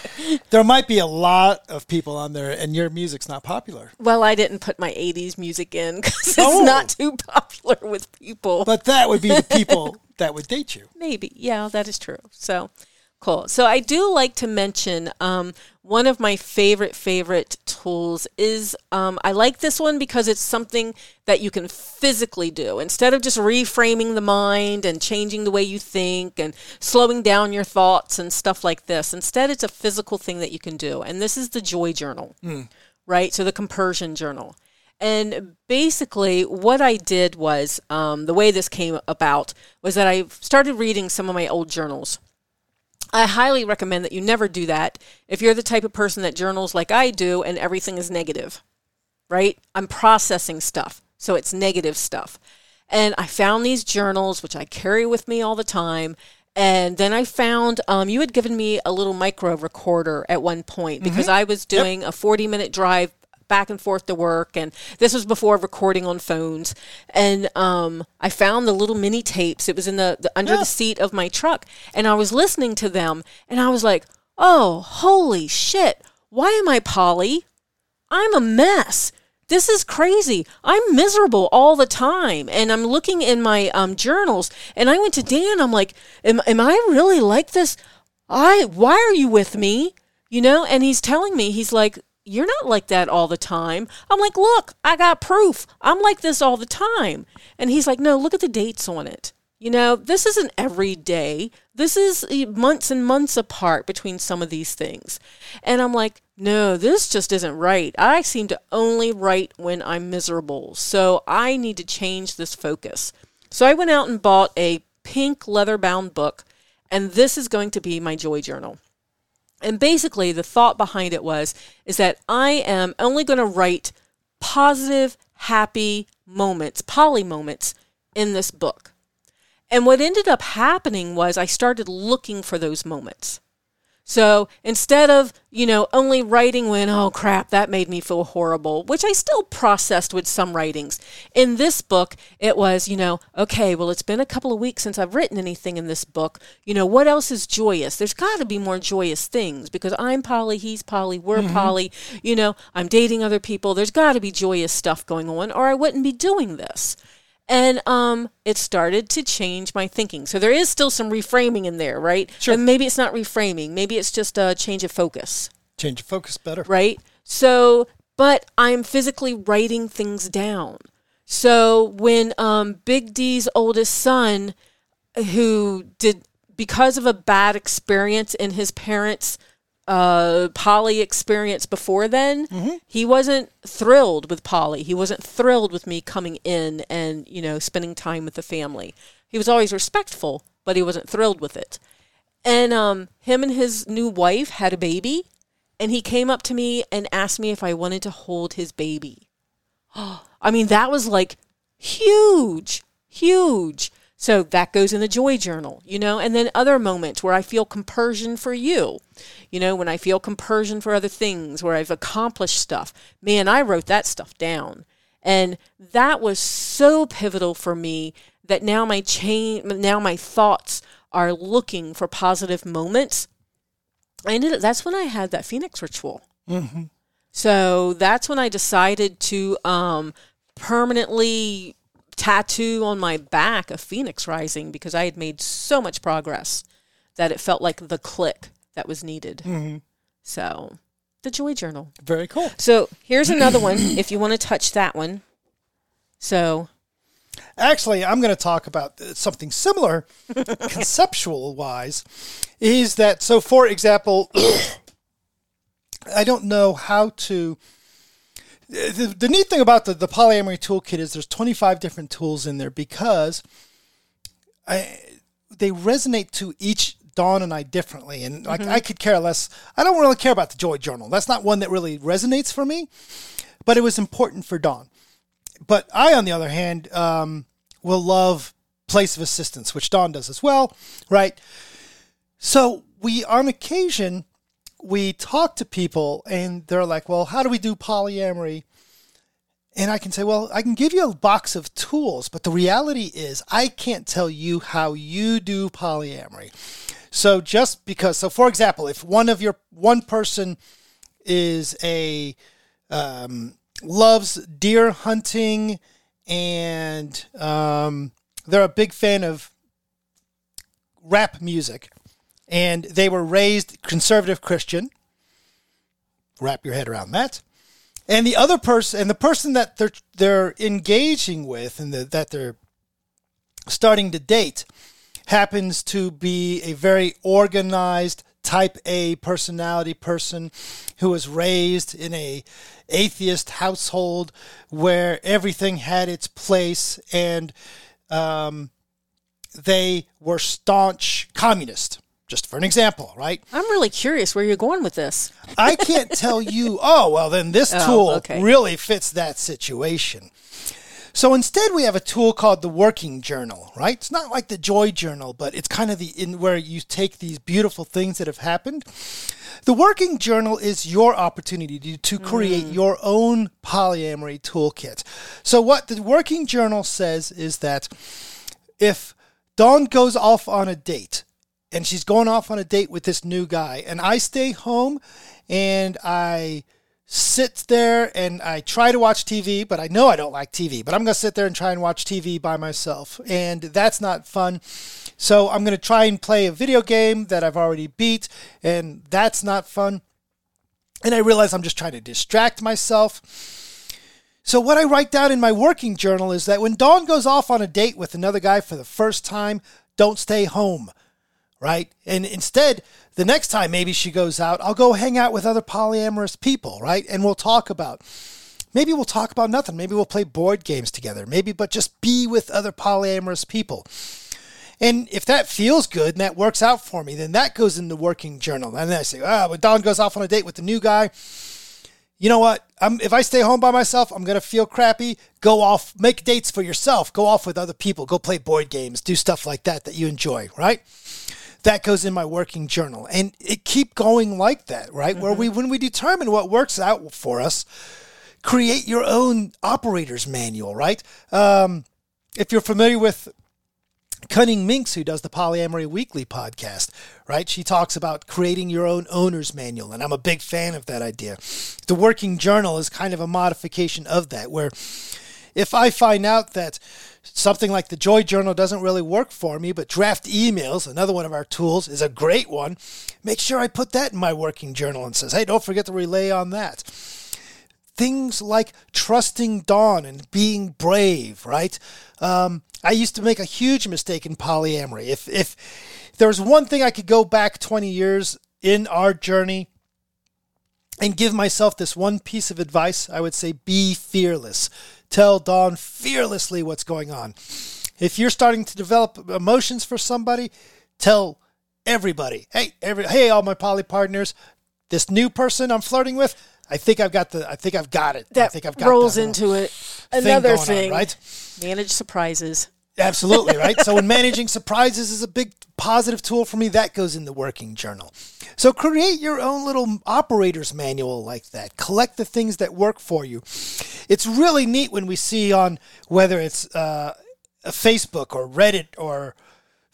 There might be a lot of people on there, and your music's not popular. Well, I didn't put my 80s music in because it's Oh. not too popular with people. But that would be the people that would date you. Maybe. Yeah, that is true. So cool. So I do like to mention um, one of my favorite, favorite tools is um, I like this one because it's something that you can physically do. Instead of just reframing the mind and changing the way you think and slowing down your thoughts and stuff like this, instead, it's a physical thing that you can do. And this is the Joy Journal, right? So the Compersion Journal. And basically, what I did was um, the way this came about was that I started reading some of my old journals. I highly recommend that you never do that if you're the type of person that journals like I do and everything is negative, right? I'm processing stuff, so it's negative stuff. And I found these journals, which I carry with me all the time. And then I found um, you had given me a little micro recorder at one point because I was doing a 40 minute drive back and forth to work and this was before recording on phones and um, i found the little mini tapes it was in the, the under Yeah. the seat of my truck and i was listening to them and i was like oh holy shit why am i poly i'm a mess this is crazy. I'm miserable all the time. And I'm looking in my um, journals and I went to Dan. I'm like, am, am I really like this? I, why are you with me? You know? And he's telling me, he's like, you're not like that all the time. I'm like, look, I got proof. I'm like this all the time. And he's like, no, look at the dates on it. You know, this isn't every day. This is eh, months and months apart between some of these things. And I'm like, no, this just isn't right. I seem to only write when I'm miserable. So I need to change this focus. So I went out and bought a pink leather bound book, and this is going to be my joy journal. And basically, the thought behind it was is that I am only going to write positive, happy moments, poly moments in this book. And what ended up happening was I started looking for those moments. So instead of, you know, only writing when, oh crap, that made me feel horrible, which I still processed with some writings. In this book, it was, you know, okay, well, it's been a couple of weeks since I've written anything in this book. You know, what else is joyous? There's got to be more joyous things because I'm poly, he's poly, we're mm-hmm. poly, you know, I'm dating other people. There's got to be joyous stuff going on, or I wouldn't be doing this and um, it started to change my thinking. So there is still some reframing in there, right? Sure. And maybe it's not reframing. Maybe it's just a change of focus, Change of focus better. right? So, but I'm physically writing things down. So when um, Big D's oldest son, who did because of a bad experience in his parents' uh, poly experience before then, he wasn't thrilled with poly. He wasn't thrilled with me coming in and, you know, spending time with the family. He was always respectful, but he wasn't thrilled with it. And um, him and his new wife had a baby, and he came up to me and asked me if I wanted to hold his baby. I mean, that was like huge, huge. So that goes in the joy journal, you know, and then other moments where I feel compersion for you, you know, when I feel compersion for other things, where I've accomplished stuff. Man, I wrote that stuff down. And that was so pivotal for me that now my chain, now my thoughts are looking for positive moments. I ended up, that's when I had that Phoenix ritual. So that's when I decided to um, permanently tattoo on my back a phoenix rising because I had made so much progress that it felt like the click that was needed. Mm-hmm. So the joy journal. Very cool. So here's another one if you want to touch that one. So Actually, I'm going to talk about something similar, conceptual wise, is that so, for example, I don't know how to. The, the neat thing about the, the polyamory toolkit is there's 25 different tools in there because I, they resonate to each Dawn and I differently. And like I could care less. I don't really care about the joy journal. That's not one that really resonates for me, but it was important for Dawn but I, on the other hand, um, will love place of assistance, which Dawn does as well, right? So we, on occasion, we talk to people and they're like, well, how do we do polyamory? And I can say, well, I can give you a box of tools, but the reality is I can't tell you how you do polyamory. So just because, so for example, if one of your, one person is a, um, loves deer hunting and um, they're a big fan of rap music and they were raised conservative christian. Wrap your head around that. And the other person and the person that they're they're engaging with and the, that they're starting to date happens to be a very organized type A personality person who was raised in a atheist household where everything had its place and um, they were staunch communist just for an example right I'm really curious where you're going with this. i can't tell you oh well then this Oh, tool okay. really fits that situation so instead, we have a tool called the Working Journal, right? It's not like the Joy Journal, but it's kind of the in where you take these beautiful things that have happened. The Working Journal is your opportunity to, to create mm. your own polyamory toolkit. So what the Working Journal says is that if Dawn goes off on a date and she's going off on a date with this new guy, and I stay home and I sit there and I try to watch TV, but I know I don't like TV, but I'm going to sit there and try and watch TV by myself. And that's not fun. So I'm going to try and play a video game that I've already beat, and that's not fun. And I realize I'm just trying to distract myself. So, what I write down in my working journal is that when Dawn goes off on a date with another guy for the first time, don't stay home, right? And instead, the next time maybe she goes out, I'll go hang out with other polyamorous people, right? And we'll talk about maybe we'll talk about nothing. Maybe we'll play board games together. Maybe, but just be with other polyamorous people. And if that feels good and that works out for me, then that goes in the working journal. And then I say, ah, when Dawn goes off on a date with the new guy, you know what? I'm, if I stay home by myself, I'm going to feel crappy. Go off, make dates for yourself. Go off with other people. Go play board games. Do stuff like that that you enjoy, right? That goes in my working journal. And it keep going like that, right? Where we, when we determine what works out for us, create your own operator's manual, right? Um, if you're familiar with Cunning Minx, who does the Polyamory Weekly podcast, right? She talks about creating your own owner's manual, and I'm a big fan of that idea. The working journal is kind of a modification of that, where if I find out that something like the Joy Journal doesn't really work for me, but draft emails, another one of our tools, is a great one, make sure I put that in my working journal and says, hey, don't forget to relay on that things like trusting Dawn and being brave, right? Um, I used to make a huge mistake in polyamory. If if if there's one thing I could go back 20 years in our journey and give myself this one piece of advice, I would say be fearless. Tell Dawn fearlessly what's going on. If you're starting to develop emotions for somebody, tell everybody, hey, every, hey, all my poly partners, this new person I'm flirting with, I think I've got the, I think I've got it. I That think I've got rolls into it. thing Another on, thing, right? manage surprises. Absolutely, right? so when managing surprises is a big positive tool for me, that goes in the working journal. So create your own little operator's manual like that. Collect the things that work for you. It's really neat when we see on whether it's uh, a Facebook or Reddit or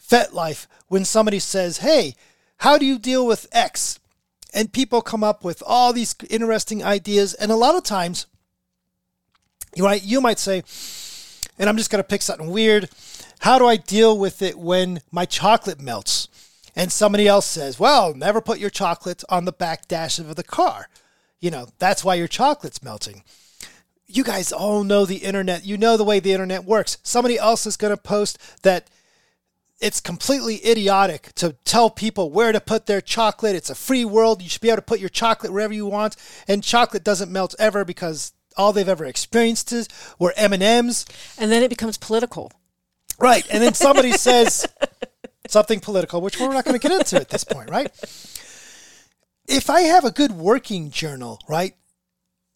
FetLife when somebody says, "Hey, how do you deal with X?" And people come up with all these interesting ideas, and a lot of times, you might you might say, and I'm just going to pick something weird. How do I deal with it when my chocolate melts? And somebody else says, well, never put your chocolate on the back dash of the car. You know, that's why your chocolate's melting. You guys all know the internet. You know the way the internet works. Somebody else is going to post that it's completely idiotic to tell people where to put their chocolate. It's a free world. You should be able to put your chocolate wherever you want. And chocolate doesn't melt ever because all they've ever experienced is were M&Ms. And then it becomes political. Right. And then somebody says something political, which we're not going to get into at this point, right? If I have a good working journal, right,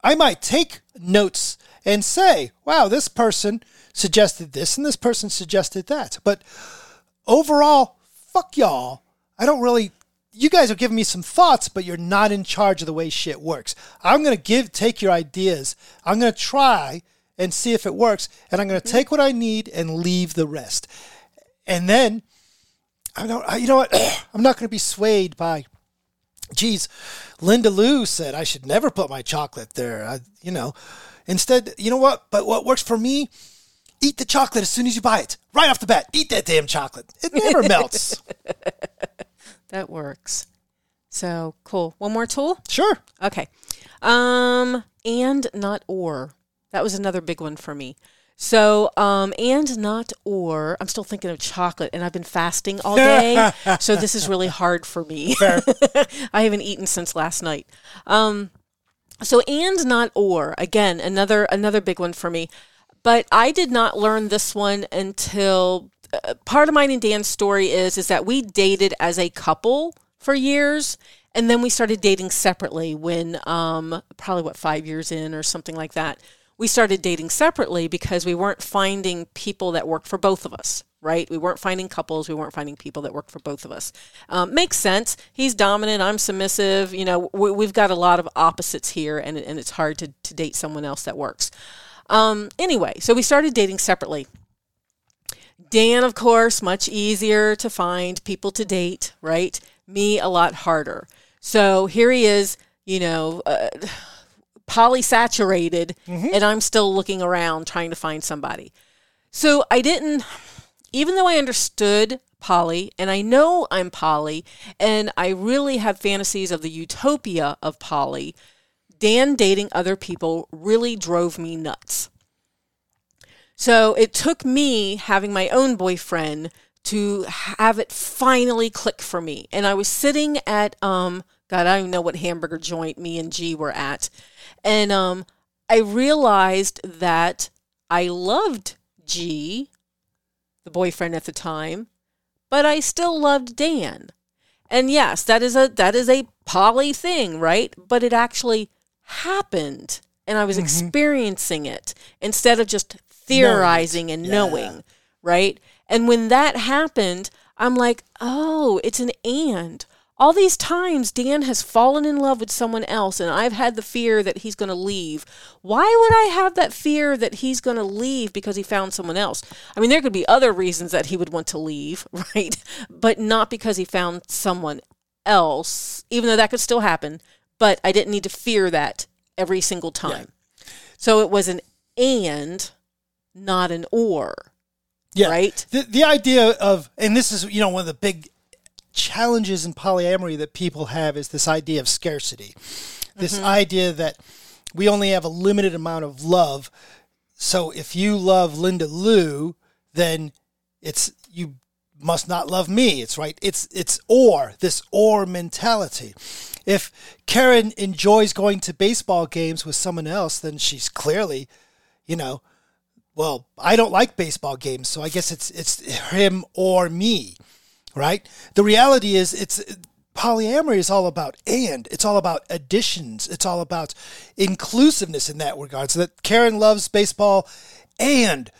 I might take notes and say, wow, this person suggested this and this person suggested that. But overall, fuck y'all. I don't really you guys are giving me some thoughts, but you're not in charge of the way shit works. I'm going to give take your ideas. I'm going to try and see if it works, and I'm going to mm-hmm. take what I need and leave the rest. And then I don't you know what? I'm not going to be swayed by geez, Linda Lou said I should never put my chocolate there. I, you know, instead, you know what? But what works for me, eat the chocolate as soon as you buy it. Right off the bat, eat that damn chocolate. It never melts. That works. So cool. One more tool? Sure. Okay. Um, and not or. That was another big one for me. So, um, and not or. I'm still thinking of chocolate, and I've been fasting all day, so this is really hard for me. I haven't eaten since last night. Um, so and not or again another another big one for me. But I did not learn this one until part of mine and Dan's story is is that we dated as a couple for years and then we started dating separately when um, probably what five years in or something like that. We started dating separately because we weren't finding people that worked for both of us right? We weren't finding couples we weren't finding people that worked for both of us. Um, makes sense. He's dominant i'm submissive you know we, we've got a lot of opposites here and, and it's hard to, to date someone else that works. Um, anyway so we started dating separately Dan, of course, much easier to find people to date, right? Me, a lot harder. So here he is, you know, uh, polysaturated, and I'm still looking around trying to find somebody. So I didn't, even though I understood poly, and I know I'm poly, and I really have fantasies of the utopia of poly, Dan dating other people really drove me nuts. So it took me having my own boyfriend to have it finally click for me. And I was sitting at um God, I don't even know what hamburger joint me and G were at. And um I realized that I loved G, the boyfriend at the time, but I still loved Dan. And yes, that is a that is a poly thing, right? But it actually happened and I was experiencing it instead of just theorizing and knowing, right? And when that happened, I'm like, oh, it's an and. All these times, Dan has fallen in love with someone else, and I've had the fear that he's going to leave. Why would I have that fear that he's going to leave because he found someone else? I mean, there could be other reasons that he would want to leave, right? But not because he found someone else, even though that could still happen. But I didn't need to fear that every single time. So it was an and, not an or. Yeah. Right? The, the idea of, and this is, you know, one of the big challenges in polyamory that people have is this idea of scarcity. This mm-hmm. idea that we only have a limited amount of love. So if you love Linda Lou, then it's you must not love me. It's right. It's it's or this or mentality. If Karen enjoys going to baseball games with someone else, then she's clearly, you know, well, I don't like baseball games, so I guess it's it's him or me, right? The reality is it's polyamory is all about and it's all about additions. It's all about inclusiveness in that regard. So that Karen loves baseball and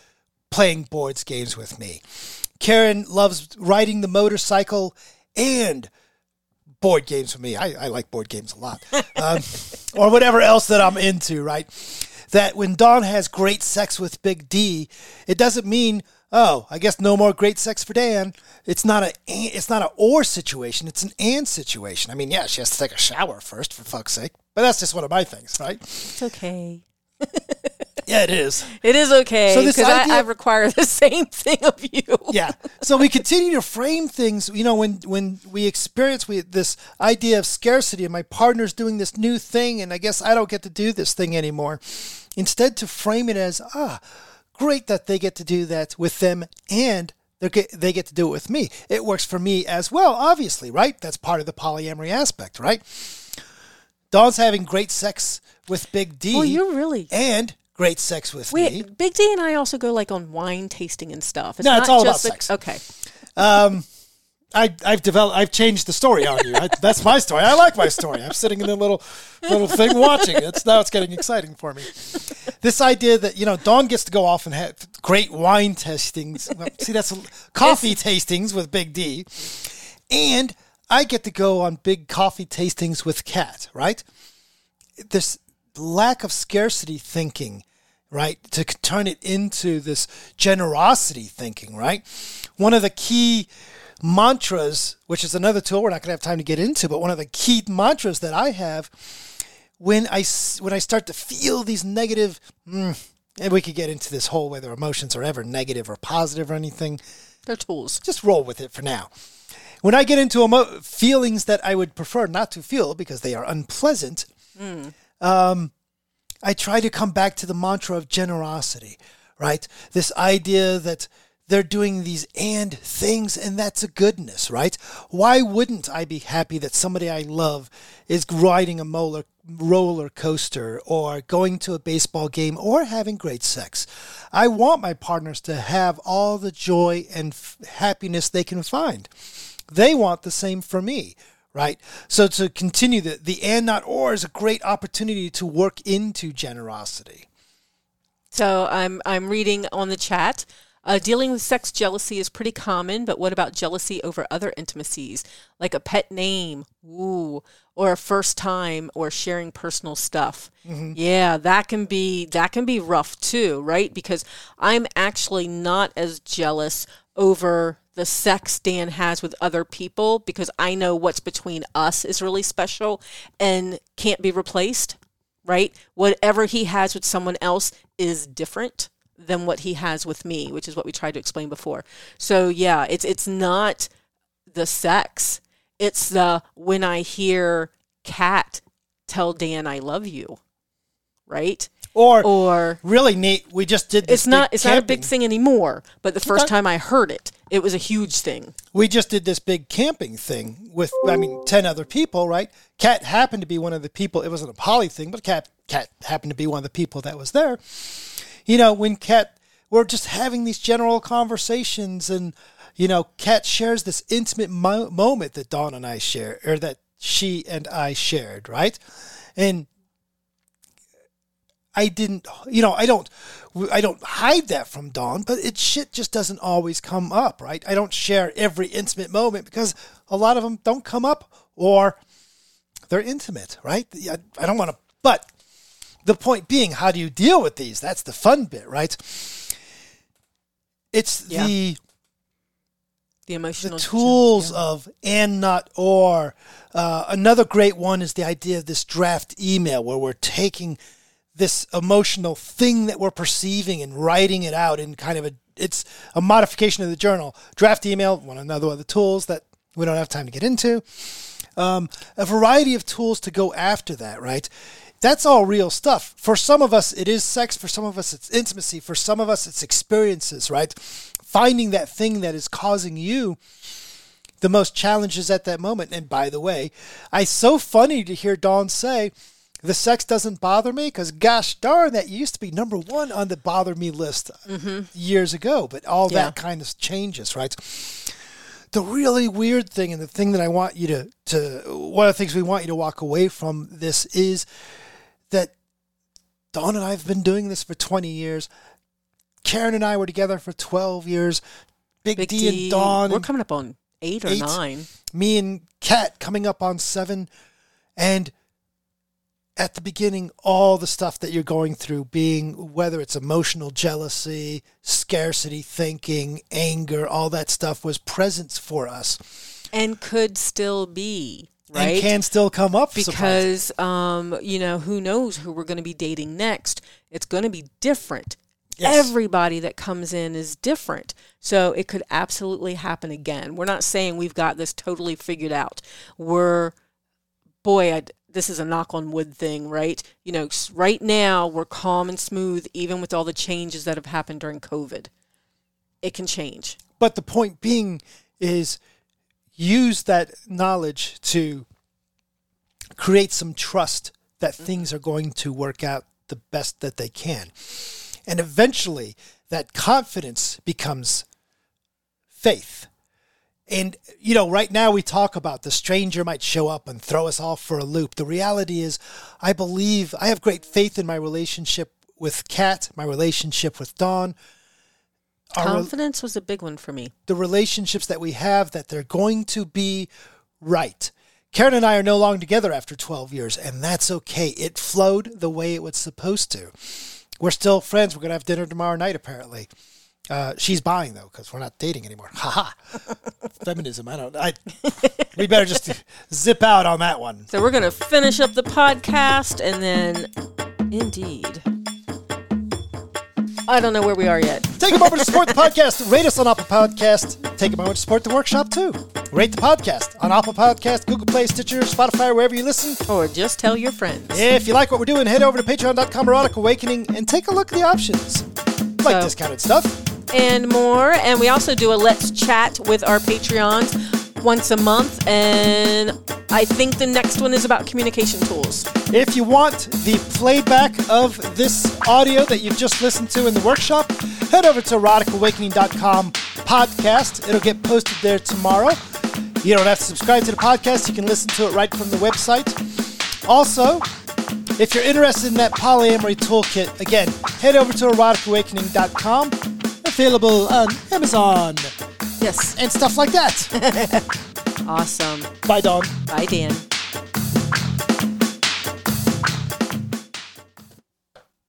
playing boards games with me. Karen loves riding the motorcycle and board games with me. I, I like board games a lot. Um, or whatever else that I'm into, right? That when Dawn has great sex with Big D, it doesn't mean, oh, I guess no more great sex for Dan. It's not a it's not a or situation, it's an and situation. I mean, yeah, she has to take a shower first, for fuck's sake. But that's just one of my things, right? It's okay. Yeah, it is. It is okay So this idea- I, I require the same thing of you. yeah. So we continue to frame things. You know, when when we experience we, this idea of scarcity, and my partner's doing this new thing, and I guess I don't get to do this thing anymore. Instead, to frame it as ah, great that they get to do that with them, and they get they get to do it with me. It works for me as well. Obviously, right? That's part of the polyamory aspect, right? Dawn's having great sex with Big D. Well, you're really. and great sex with me. Big D and I also go like on wine tasting and stuff. No, it's not all just about sex. Okay. I, I've developed. I've changed the story on you. I, that's my story. I like my story. I'm sitting in a little little thing watching. It's now it's getting exciting for me. This idea that you know Dawn gets to go off and have great wine tastings. Well, see, that's a, coffee tastings with Big D, and I get to go on big coffee tastings with Kat. Right? This lack of scarcity thinking right? To turn it into this generosity thinking, right? One of the key mantras, which is another tool we're not going to have time to get into, but one of the key mantras that I have when I when I start to feel these negative, mm, and we could get into this whole whether emotions are ever negative or positive or anything. They're tools. Just roll with it for now. When I get into emo- feelings that I would prefer not to feel because they are unpleasant, um, I try to come back to the mantra of generosity, right? This idea that they're doing these and things, and that's a goodness, right? Why wouldn't I be happy that somebody I love is riding a molar, roller coaster or going to a baseball game or having great sex? I want my partners to have all the joy and f- happiness they can find. They want the same for me, right? So to continue the the and not or is a great opportunity to work into generosity. So I'm I'm reading on the chat. Uh, dealing with sex jealousy is pretty common, but what about jealousy over other intimacies, like a pet name, ooh, or a first time, or sharing personal stuff? Yeah, that can be that can be rough too, right? Because I'm actually not as jealous over the sex Dan has with other people because I know what's between us is really special and can't be replaced right? Whatever he has with someone else is different than what he has with me, which is what we tried to explain before. So yeah, it's it's not the sex. It's the when I hear Kat tell Dan I love you. Right? Or, Or really neat, we just did this it's not it's not a big thing anymore, but the first time I heard it, it was a huge thing. we just did this big camping thing with I mean 10 other people, right? Kat happened to be one of the people. It wasn't a poly thing, but Kat Kat happened to be one of the people that was there. You know, when Kat we're just having these general conversations and you know, Kat shares this intimate mo- moment that Dawn and I share or that she and I shared, right? And I didn't, you know, I don't, I don't hide that from Dawn, but it shit just doesn't always come up, right? I don't share every intimate moment because a lot of them don't come up or they're intimate, right? I, I don't want to, but the point being, how do you deal with these? That's the fun bit, right? It's Yeah. the The the emotional tools yeah. of and not or. Uh, another great one is the idea of this draft email where we're taking this emotional thing that we're perceiving and writing it out in kind of a it's a modification of the journal. Draft email, one another of the tools that we don't have time to get into. Um, a variety of tools to go after that, right? That's all real stuff. For some of us, it is sex. For some of us, it's intimacy. For some of us, it's experiences, right? finding that thing that is causing you the most challenges at that moment. And by the way, I so funny to hear Dawn say, the sex doesn't bother me because gosh darn that used to be number one on the bother me list mm-hmm. years ago but all Yeah. that kind of changes right the really weird thing and the thing that i want you to to one of the things we want you to walk away from this is that dawn and i have been doing this for 20 years karen and i were together for 12 years big, Big d, D, and dawn We're coming up on eight or Eight. nine. me and Kat coming up on seven, and at the beginning, all the stuff that you're going through, being whether it's emotional jealousy, scarcity thinking, anger, all that stuff was present for us And could still be. Right? and can still come up. because um, you know who knows who we're going to be dating next. It's going to be different. Yes. everybody that comes in is different. So it could absolutely happen again. We're not saying we've got this totally figured out. We're boy I, this is a knock on wood thing right? You know right now we're calm and smooth even with all the changes that have happened during covid. It can change. But the point being is use that knowledge to create some trust that mm-hmm. things are going to work out the best that they can. And eventually that confidence becomes faith. And, you know, right now we talk about the stranger might show up and throw us off for a loop. The reality is, I believe, I have great faith in my relationship with Kat, my relationship with Dawn. Our confidence was a big one for me the relationships that we have that they're going to be right. Karen and I are no longer together after 12 years, and that's okay. It flowed the way it was supposed to. We're still friends. We're going to have dinner tomorrow night, apparently. Uh, she's buying, though, because we're not dating anymore. Ha ha. Feminism. I don't I, We better just zip out on that one. So we're going to finish up the podcast and then, indeed, I don't know where we are yet. Take a moment to support the podcast. Rate us on Apple Podcast. Take a moment to support the workshop, too. Rate the podcast on Apple Podcast, Google Play, Stitcher, Spotify, wherever you listen. Or just tell your friends. If you like what we're doing, head over to patreon.com erotic awakening and take a look at the options. Like So- discounted stuff. And more. And we also do a Let's Chat with our Patreons once a month. And I think the next one is about communication tools. If you want the playback of this audio that you've just listened to in the workshop, head over to eroticawakening.com podcast. It'll get posted there tomorrow. You don't have to subscribe to the podcast, you can listen to it right from the website. Also, if you're interested in that polyamory toolkit, again, head over to eroticawakening.com. Available on Amazon Yes. and stuff like that. Awesome. Bye, Dawn. Bye, Dan.